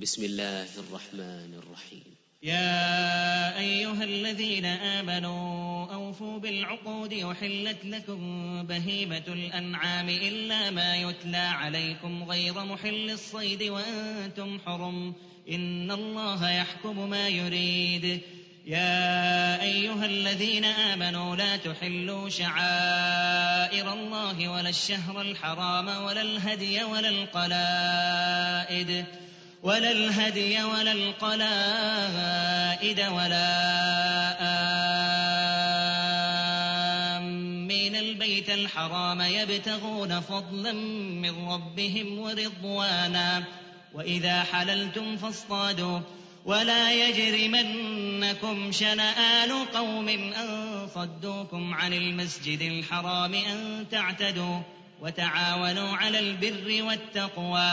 بسم الله الرحمن الرحيم. يا أيها الذين آمنوا أوفوا بالعقود أحلت لكم بهيمة الأنعام إلا ما يتلى عليكم غير محل الصيد وأنتم حرم. إن الله يحكم ما يريد. يا أيها الذين آمنوا لا تحلوا شعائر الله ولا الشهر الحرام ولا الهدي ولا القلائد. ولا الهدي ولا القلائد ولا آمين البيت الحرام يبتغون فضلا من ربهم ورضوانا. وإذا حللتم فاصطادوا. ولا يجرمنكم شنآن قوم أن صدوكم عن المسجد الحرام أن تعتدوا. وتعاونوا على البر والتقوى.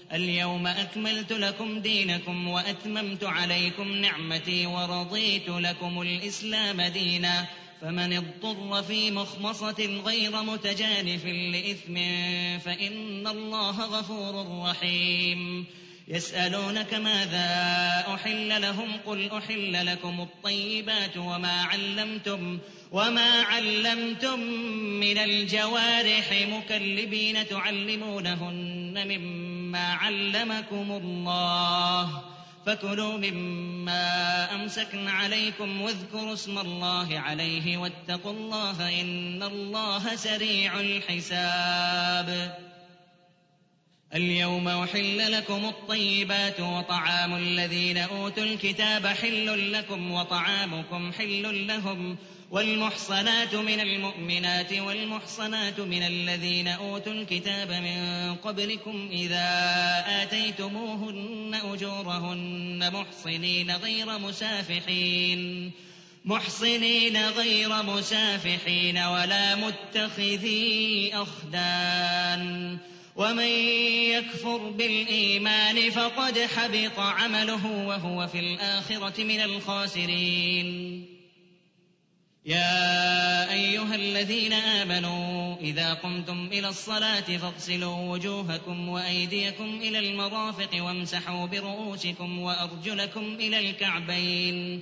اليوم أكملت لكم دينكم وأتممت عليكم نعمتي ورضيت لكم الإسلام دينا. فمن اضطر في مخمصة غير متجانف لإثم فإن الله غفور رحيم. يسألونك ماذا أحل لهم؟ قل أحل لكم الطيبات وما علمتم وما علمتم من الجوارح مكلبين تعلمونهن مما علمكم الله. فكلوا مما أمسكن عليكم واذكروا اسم الله عليه واتقوا الله إن الله سريع الحساب. اليوم أحل لكم الطيبات وطعام الذين أوتوا الكتاب حل لكم وطعامكم حل لهم والمحصنات من المؤمنات والمحصنات من الذين أوتوا الكتاب من قبلكم إذا آتيتموهن أجورهن محصنين غير مسافحين محصنين غير مسافحين ولا متخذي أخدان ومن يكفر بالإيمان فقد حبط عمله وهو في الآخرة من الخاسرين. يا أيها الذين آمنوا إذا قمتم إلى الصلاة فاغسلوا وجوهكم وأيديكم إلى المرافق وامسحوا برؤوسكم وأرجلكم إلى الكعبين.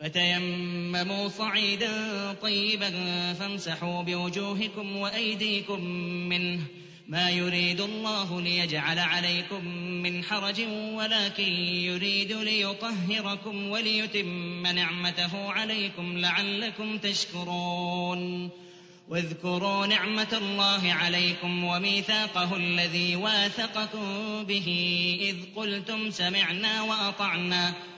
فتيمموا صعيدا طيبا فامسحوا بوجوهكم وأيديكم منه ما يريد الله ليجعل عليكم من حرج ولكن يريد ليطهركم وليتم نعمته عليكم لعلكم تشكرون واذكروا نعمة الله عليكم وميثاقه الذي واثقكم به إذ قلتم سمعنا وأطعنا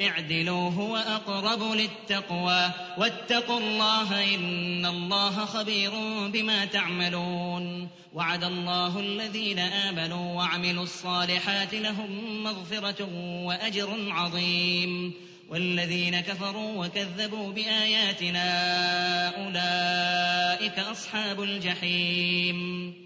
اعدلوا هو أقرب للتقوى. واتقوا الله إن الله خبير بما تعملون. وعد الله الذين آمنوا وعملوا الصالحات لهم مغفرة وأجر عظيم. والذين كفروا وكذبوا بآياتنا أولئك أصحاب الجحيم.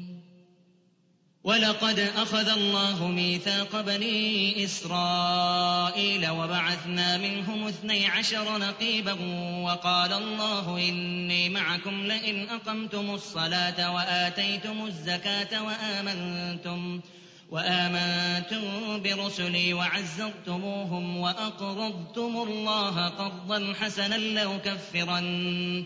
ولقد أخذ الله ميثاق بني إسرائيل وبعثنا منهم اثني عشر نقيبا وقال الله إني معكم لئن أقمتم الصلاة وآتيتم الزكاة وآمنتم وآمنتم برسلي وعزرتموهم وأقرضتم الله قرضا حسنا لأكفرن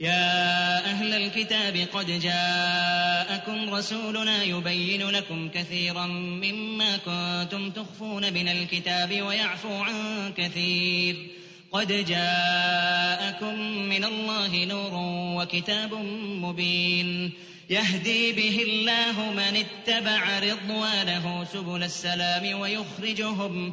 يا أهل الكتاب قد جاءكم رسولنا يبين لكم كثيرا مما كنتم تخفون من الكتاب ويعفو عن كثير. قد جاءكم من الله نور وكتاب مبين. يهدي به الله من اتبع رضوانه سبل السلام ويخرجهم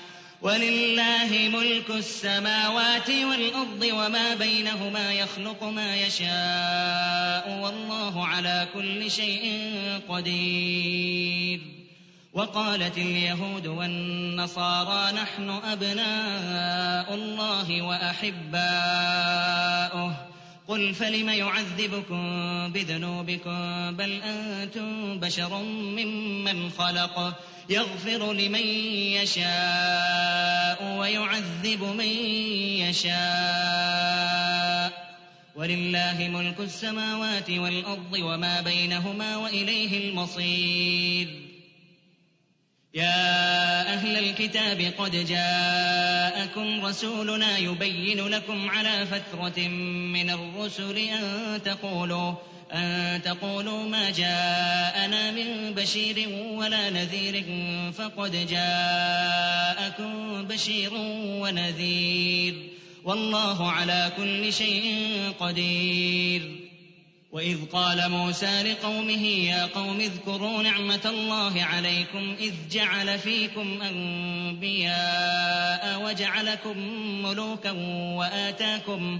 ولله ملك السماوات والأرض وما بينهما يخلق ما يشاء والله على كل شيء قدير. وقالت اليهود والنصارى نحن أبناء الله وأحباؤه. قل فلم يعذبكم بذنوبكم؟ بل أنتم بشر ممن خلق. يغفر لمن يشاء ويعذب من يشاء. ولله ملك السماوات والأرض وما بينهما وإليه المصير. يا أهل الكتاب قد جاءكم رسولنا يبين لكم على فترة من الرسل أن تقولوا أن تقولوا ما جاءنا من بشير ولا نذير فقد جاءكم بشير ونذير. والله على كل شيء قدير. وإذ قال موسى لقومه يا قوم اذكروا نعمة الله عليكم إذ جعل فيكم أنبياء وجعلكم ملوكا وآتاكم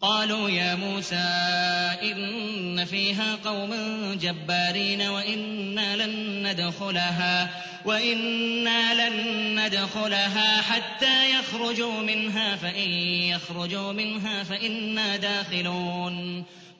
قالوا يا موسى إن فيها قوما جبارين وإنا لن ندخلها وإنا لن ندخلها حتى يخرجوا منها فإن يخرجوا منها فإنا داخلون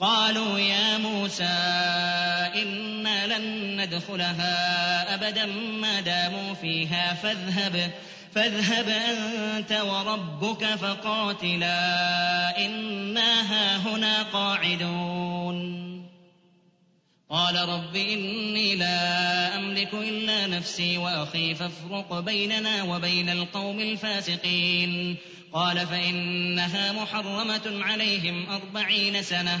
قالوا يا موسى إنا لن ندخلها أبدا ما داموا فيها فاذهب فاذهب أنت وربك فقاتلا إنا هاهنا قاعدون. قال رب إني لا أملك إلا نفسي وأخي فافرق بيننا وبين القوم الفاسقين. قال فإنها محرمة عليهم أربعين سنة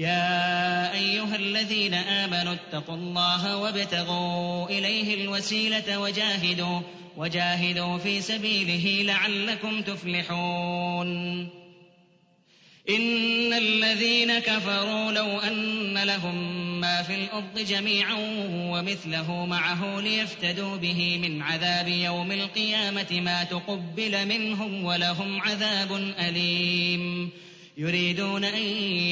يا أيها الذين آمنوا اتقوا الله وابتغوا إليه الوسيلة وجاهدوا وجاهدوا في سبيله لعلكم تفلحون. إن الذين كفروا لو أن لهم ما في الأرض جميعا ومثله معه ليفتدوا به من عذاب يوم القيامة ما تقبل منهم ولهم عذاب أليم. يريدون أن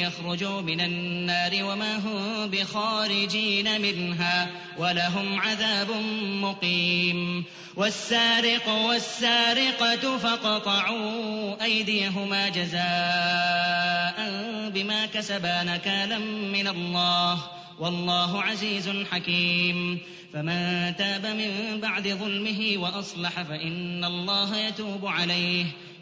يخرجوا من النار وما هم بخارجين منها ولهم عذاب مقيم. والسارق والسارقة فاقطعوا أيديهما جزاء بما كسبا نكالا من الله والله عزيز حكيم. فمن تاب من بعد ظلمه وأصلح فإن الله يتوب عليه.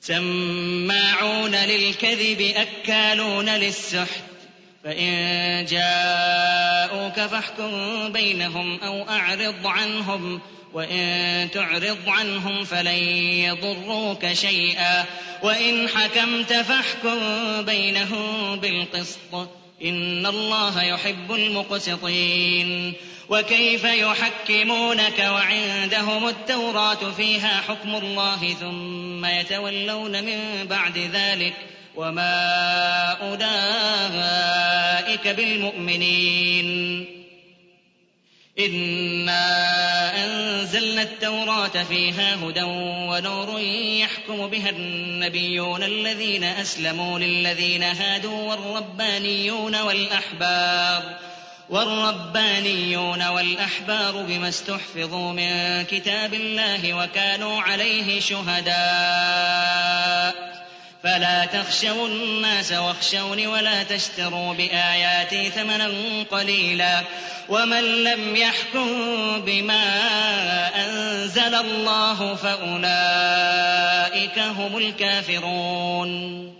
سماعون للكذب أكالون للسحت. فإن جاءوك فاحكم بينهم أو أعرض عنهم وإن تعرض عنهم فلن يضروك شيئا. وإن حكمت فاحكم بينهم بالقسط إن الله يحب المقسطين. وكيف يحكمونك؟ وعندهم التوراة فيها حكم الله ثم يتولون من بعد ذلك وما أولئك بالمؤمنين. إنا أنزلنا التوراة فيها هدى ونور يحكم بها النبيون الذين أسلموا للذين هادوا والربانيون والأحبار والربانيون والأحبار بما استحفظوا من كتاب الله وكانوا عليه شهداء. فلا تخشوا الناس واخشوني ولا تشتروا بآياتي ثمنا قليلا. ومن لم يحكم بما أنزل الله فأولئك هم الكافرون.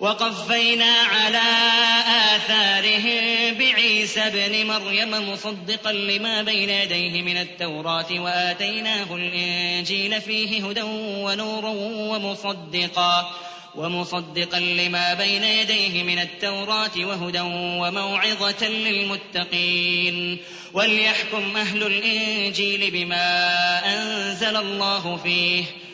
وقفينا على آثارهم بعيسى ابن مريم مصدقا لما بين يديه من التوراة وآتيناه الإنجيل فيه هدى ونور ومصدقا ومصدقا لما بين يديه من التوراة وهدى وموعظة للمتقين. وليحكم أهل الإنجيل بما أنزل الله فيه.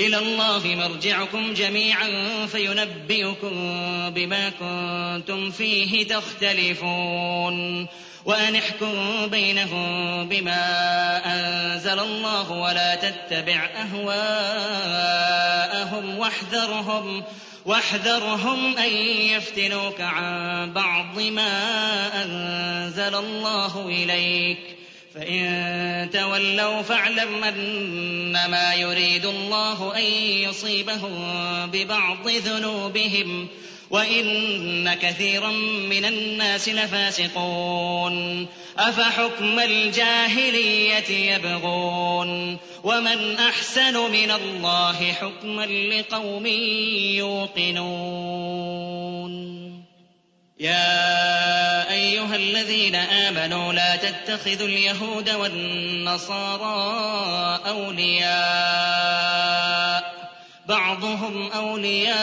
إلى الله مرجعكم جميعا فينبئكم بما كنتم فيه تختلفون. وأن احكم بينهم بما أنزل الله ولا تتبع أهواءهم واحذرهم واحذرهم أن يفتنوك عن بعض ما أنزل الله إليك. فإن تولوا فاعلم أنما يريد الله أن يصيبهم ببعض ذنوبهم وإن كثيرا من الناس لفاسقون أفحكم الجاهلية يبغون ومن أحسن من الله حكما لقوم يوقنون يا أيها الذين آمنوا لا تتخذوا اليهود والنصارى أولياء. بعضهم أولياء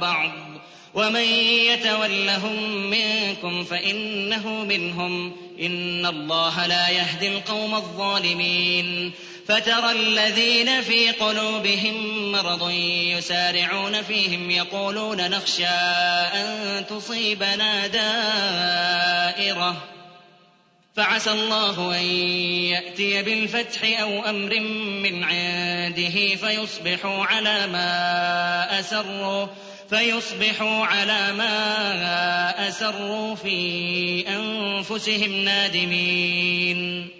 بعض. ومن يتولهم منكم فإنه منهم. إن الله لا يهدي القوم الظالمين. فترى الذين في قلوبهم مرض يسارعون فيهم يقولون نخشى أن تصيبنا دائرة. فعسى الله أن يأتي بالفتح أو أمر من عنده فيصبحوا على ما أسروا فيصبحوا على ما أسروا في أنفسهم نادمين.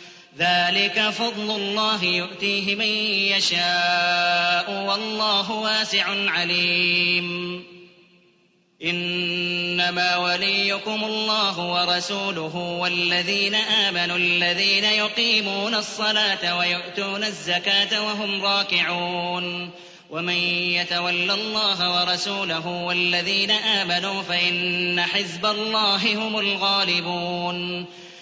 ذلك فضل الله يؤتيه من يشاء والله واسع عليم. إنما وليكم الله ورسوله والذين آمنوا الذين يقيمون الصلاة ويؤتون الزكاة وهم راكعون. ومن يتول الله ورسوله والذين آمنوا فإن حزب الله هم الغالبون.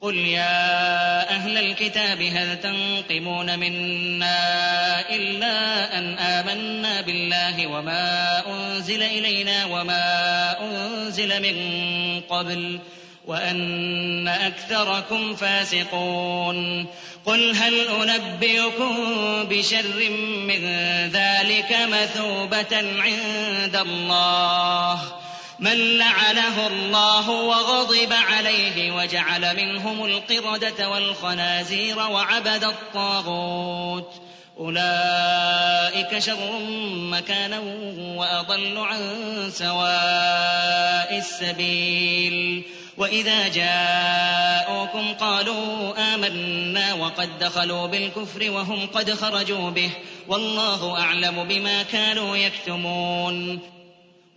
قل يا أهل الكتاب هل تنقمون منا إلا أن آمنا بالله وما أنزل إلينا وما أنزل من قبل وأن أكثركم فاسقون قل هل أنبئكم بشر من ذلك مثوبة عند الله من لعنه الله وغضب عليه وجعل منهم القردة والخنازير وعبد الطاغوت. أولئك شر مكانا وأضل عن سواء السبيل. وإذا جاءوكم قالوا آمنا وقد دخلوا بالكفر وهم قد خرجوا به. والله أعلم بما كانوا يكتمون.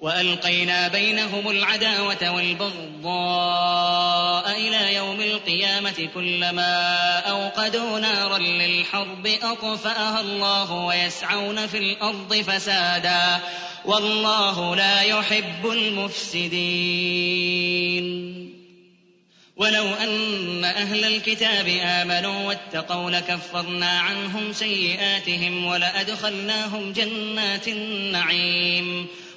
وألقينا بينهم العداوة والبغضاء إلى يوم القيامة كلما أوقدوا نارا للحرب أطفأها الله ويسعون في الأرض فسادا والله لا يحب المفسدين. ولو أن أهل الكتاب آمنوا واتقوا لكفرنا عنهم سيئاتهم ولأدخلناهم جنات النعيم.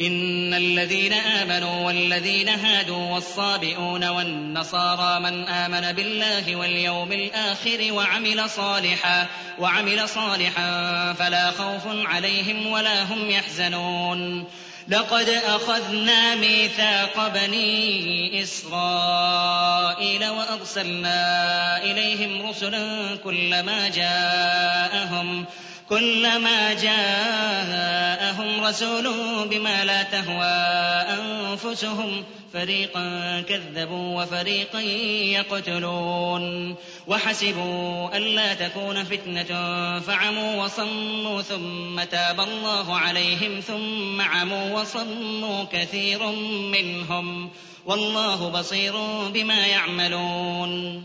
إن الذين آمنوا والذين هادوا والصابئون والنصارى من آمن بالله واليوم الآخر وعمل صالحا وعمل صالحا فلا خوف عليهم ولا هم يحزنون. لقد أخذنا ميثاق بني إسرائيل وأرسلنا إليهم رسلا كلما جاءهم كلما جاءهم رسول بما لا تهوى أنفسهم فريقا كذبوا وفريقا يقتلون وحسبوا ألا تكون فتنة فعموا وصموا ثم تاب الله عليهم ثم عموا وصموا كثير منهم والله بصير بما يعملون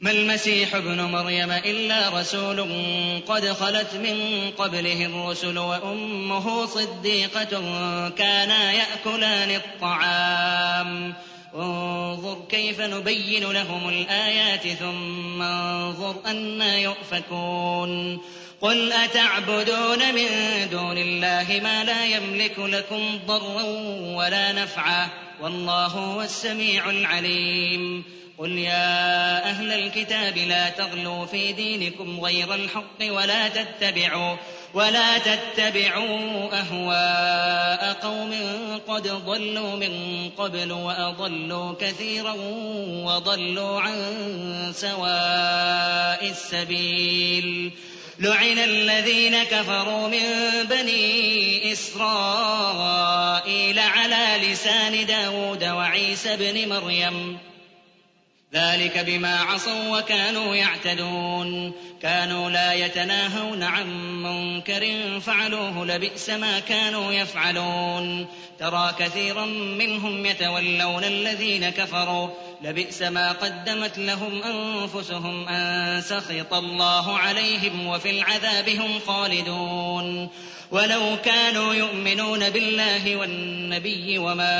ما المسيح ابن مريم إلا رسول قد خلت من قبله الرسل وأمه صديقة كانا يأكلان الطعام. انظر كيف نبين لهم الآيات ثم انظر أنا يؤفكون. قل أتعبدون من دون الله ما لا يملك لكم ضرا ولا نفعا. والله هو السميع العليم. قل يا أهل الكتاب لا تغلوا في دينكم غير الحق ولا تتبعوا ولا تتبعوا أهواء قوم قد ضلوا من قبل وأضلوا كثيرا وضلوا عن سواء السبيل لعن الذين كفروا من بني إسرائيل على لسان داود وعيسى بن مريم ذلك بما عصوا وكانوا يعتدون. كانوا لا يتناهون عن منكر فعلوه لبئس ما كانوا يفعلون. ترى كثيرا منهم يتولون الذين كفروا لبئس ما قدمت لهم أنفسهم أن سخط الله عليهم وفي العذاب هم خالدون. ولو كانوا يؤمنون بالله والنبي وما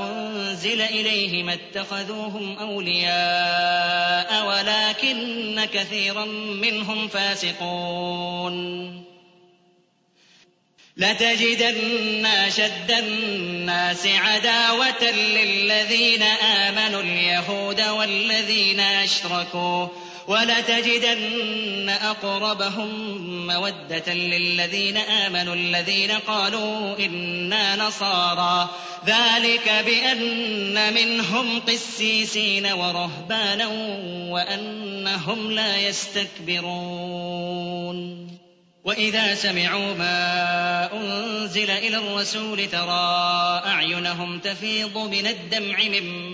أنزل إليه ما اتخذوهم أولياء ولكن كثيرا منهم فاسقون. لتجدن أشد الناس عداوة للذين آمنوا اليهود والذين أشركوا. ولتجدن أقربهم مودة للذين آمنوا الذين قالوا إنا نصارى. ذلك بأن منهم قسيسين ورهبانا وأنهم لا يستكبرون. وإذا سمعوا ما أنزل إلى الرسول ترى أعينهم تفيض من الدمع مما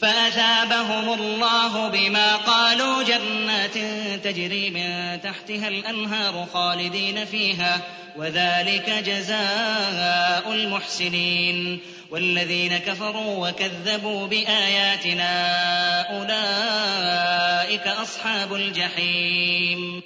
فأثابهم الله بما قالوا جنات تجري من تحتها الأنهار خالدين فيها وذلك جزاء المحسنين. والذين كفروا وكذبوا بآياتنا أولئك أصحاب الجحيم.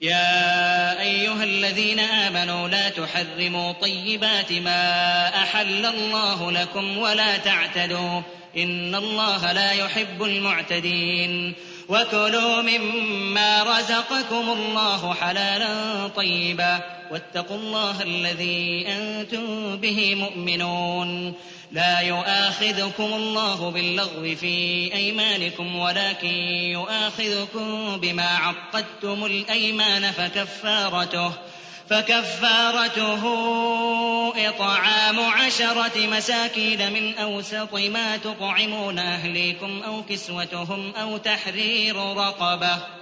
يا أيها الذين آمنوا لا تحرموا طيبات ما أحل الله لكم ولا تعتدوا. إن الله لا يحب المعتدين. وكلوا مما رزقكم الله حلالا طيبا. واتقوا الله الذي أنتم به مؤمنون. لا يؤاخذكم الله باللغو في أيمانكم ولكن يؤاخذكم بما عقدتم الأيمان فكفارته. فكفارته إطعام عشرة مساكين من أوسط ما تطعمون أهليكم أو كسوتهم أو تحرير رقبة.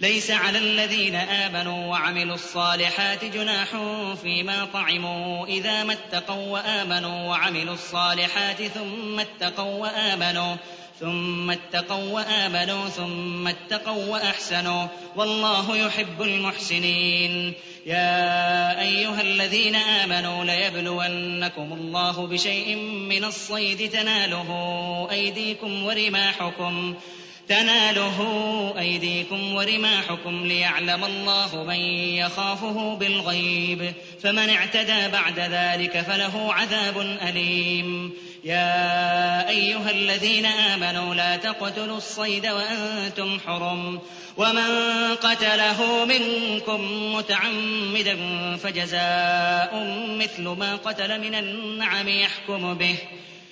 ليس على الذين آمنوا وعملوا الصالحات جناح فيما طعموا. إذا ما اتقوا وآمنوا وعملوا الصالحات ثم اتقوا وآمنوا ثم اتقوا وآمنوا ثم اتقوا وأحسنوا. والله يحب المحسنين. يا أيها الذين آمنوا ليبلونكم الله بشيء من الصيد تناله أيديكم ورماحكم. تناله أيديكم ورماحكم ليعلم الله من يخافه بالغيب. فمن اعتدى بعد ذلك فله عذاب أليم. يا أيها الذين آمنوا لا تقتلوا الصيد وأنتم حرم. ومن قتله منكم متعمدا فجزاء مثل ما قتل من النعم يحكم به.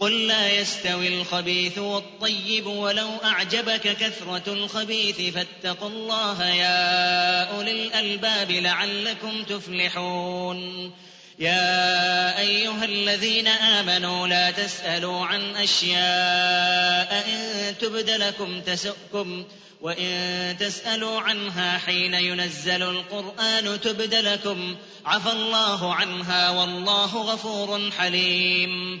قل لا يستوي الخبيث والطيب ولو أعجبك كثرة الخبيث فاتقوا الله يا أولي الألباب لعلكم تفلحون. يا أيها الذين آمنوا لا تسألوا عن أشياء إن تبد لكم تسؤكم وإن تسألوا عنها حين ينزل القرآن تبد لكم. عفى الله عنها والله غفور حليم.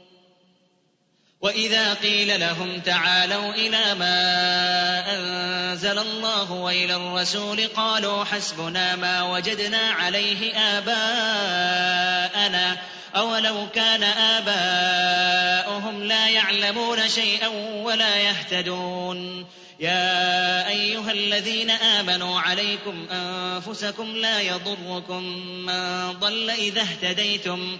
وإذا قيل لهم تعالوا إلى ما أنزل الله وإلى الرسول قالوا حسبنا ما وجدنا عليه آباءنا أولو كان آباؤهم لا يعلمون شيئا ولا يهتدون يا أيها الذين آمنوا عليكم أنفسكم لا يضركم من ضل إذا اهتديتم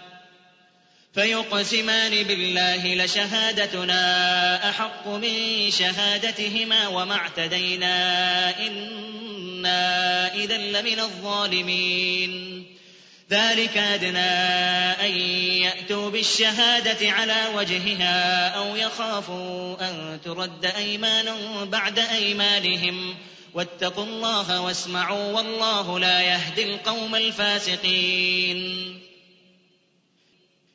فيقسمان بالله لشهادتنا أحق من شهادتهما وما اعتدينا. إنا إذا لمن الظالمين. ذلك أدنى أن يأتوا بالشهادة على وجهها أو يخافوا أن ترد أيمان بعد أيمانهم. واتقوا الله واسمعوا والله لا يهدي القوم الفاسقين.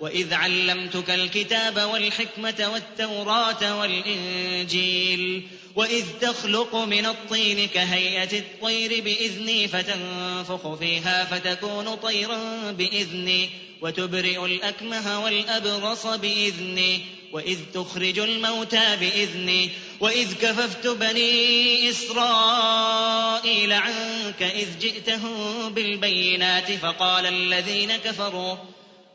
وإذ علمتك الكتاب والحكمة والتوراة والإنجيل وإذ تخلق من الطين كهيئة الطير بإذني فتنفخ فيها فتكون طيرا بإذني وتبرئ الأكمه والأبرص بإذني وإذ تخرج الموتى بإذني وإذ كففت بني إسرائيل عنك إذ جئتهم بالبينات فقال الذين كفروا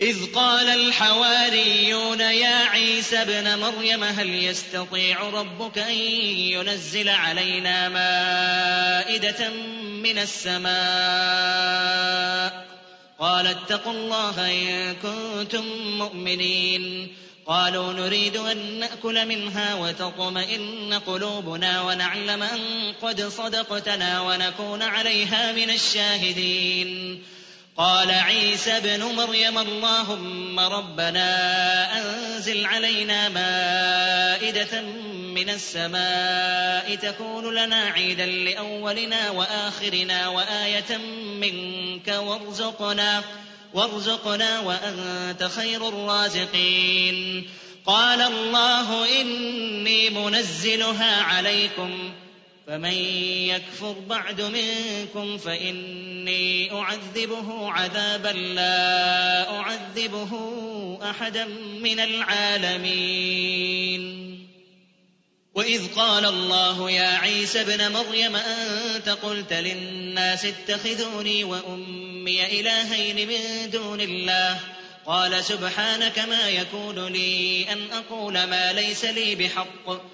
إذ قال الحواريون يا عيسى ابن مريم هل يستطيع ربك أن ينزل علينا مائدة من السماء؟ قال اتقوا الله إن كنتم مؤمنين. قالوا نريد أن نأكل منها وتطمئن قلوبنا ونعلم أن قد صدقتنا ونكون عليها من الشاهدين. قال عيسى ابن مريم اللهم ربنا أنزل علينا مائدة من السماء تكون لنا عيدا لأولنا وآخرنا وآية منك وارزقنا وارزقنا وأنت خير الرازقين. قال الله إني منزلها عليكم فمن يكفر بعد منكم فإني أعذبه عذابا لا أعذبه أحدا من العالمين. وإذ قال الله يا عيسى ابن مريم أنت قلت للناس اتخذوني وأمي إلهين من دون الله. قال سبحانك ما يكون لي أن أقول ما ليس لي بحق.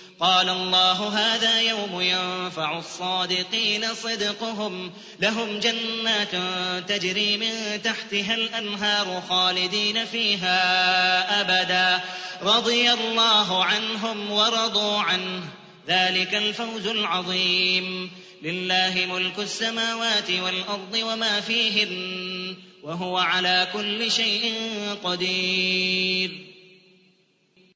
قال الله هذا يوم ينفع الصادقين صدقهم. لهم جنات تجري من تحتها الأنهار خالدين فيها أبدا. رضي الله عنهم ورضوا عنه. ذلك الفوز العظيم. لله ملك السماوات والأرض وما فيهن وهو على كل شيء قدير.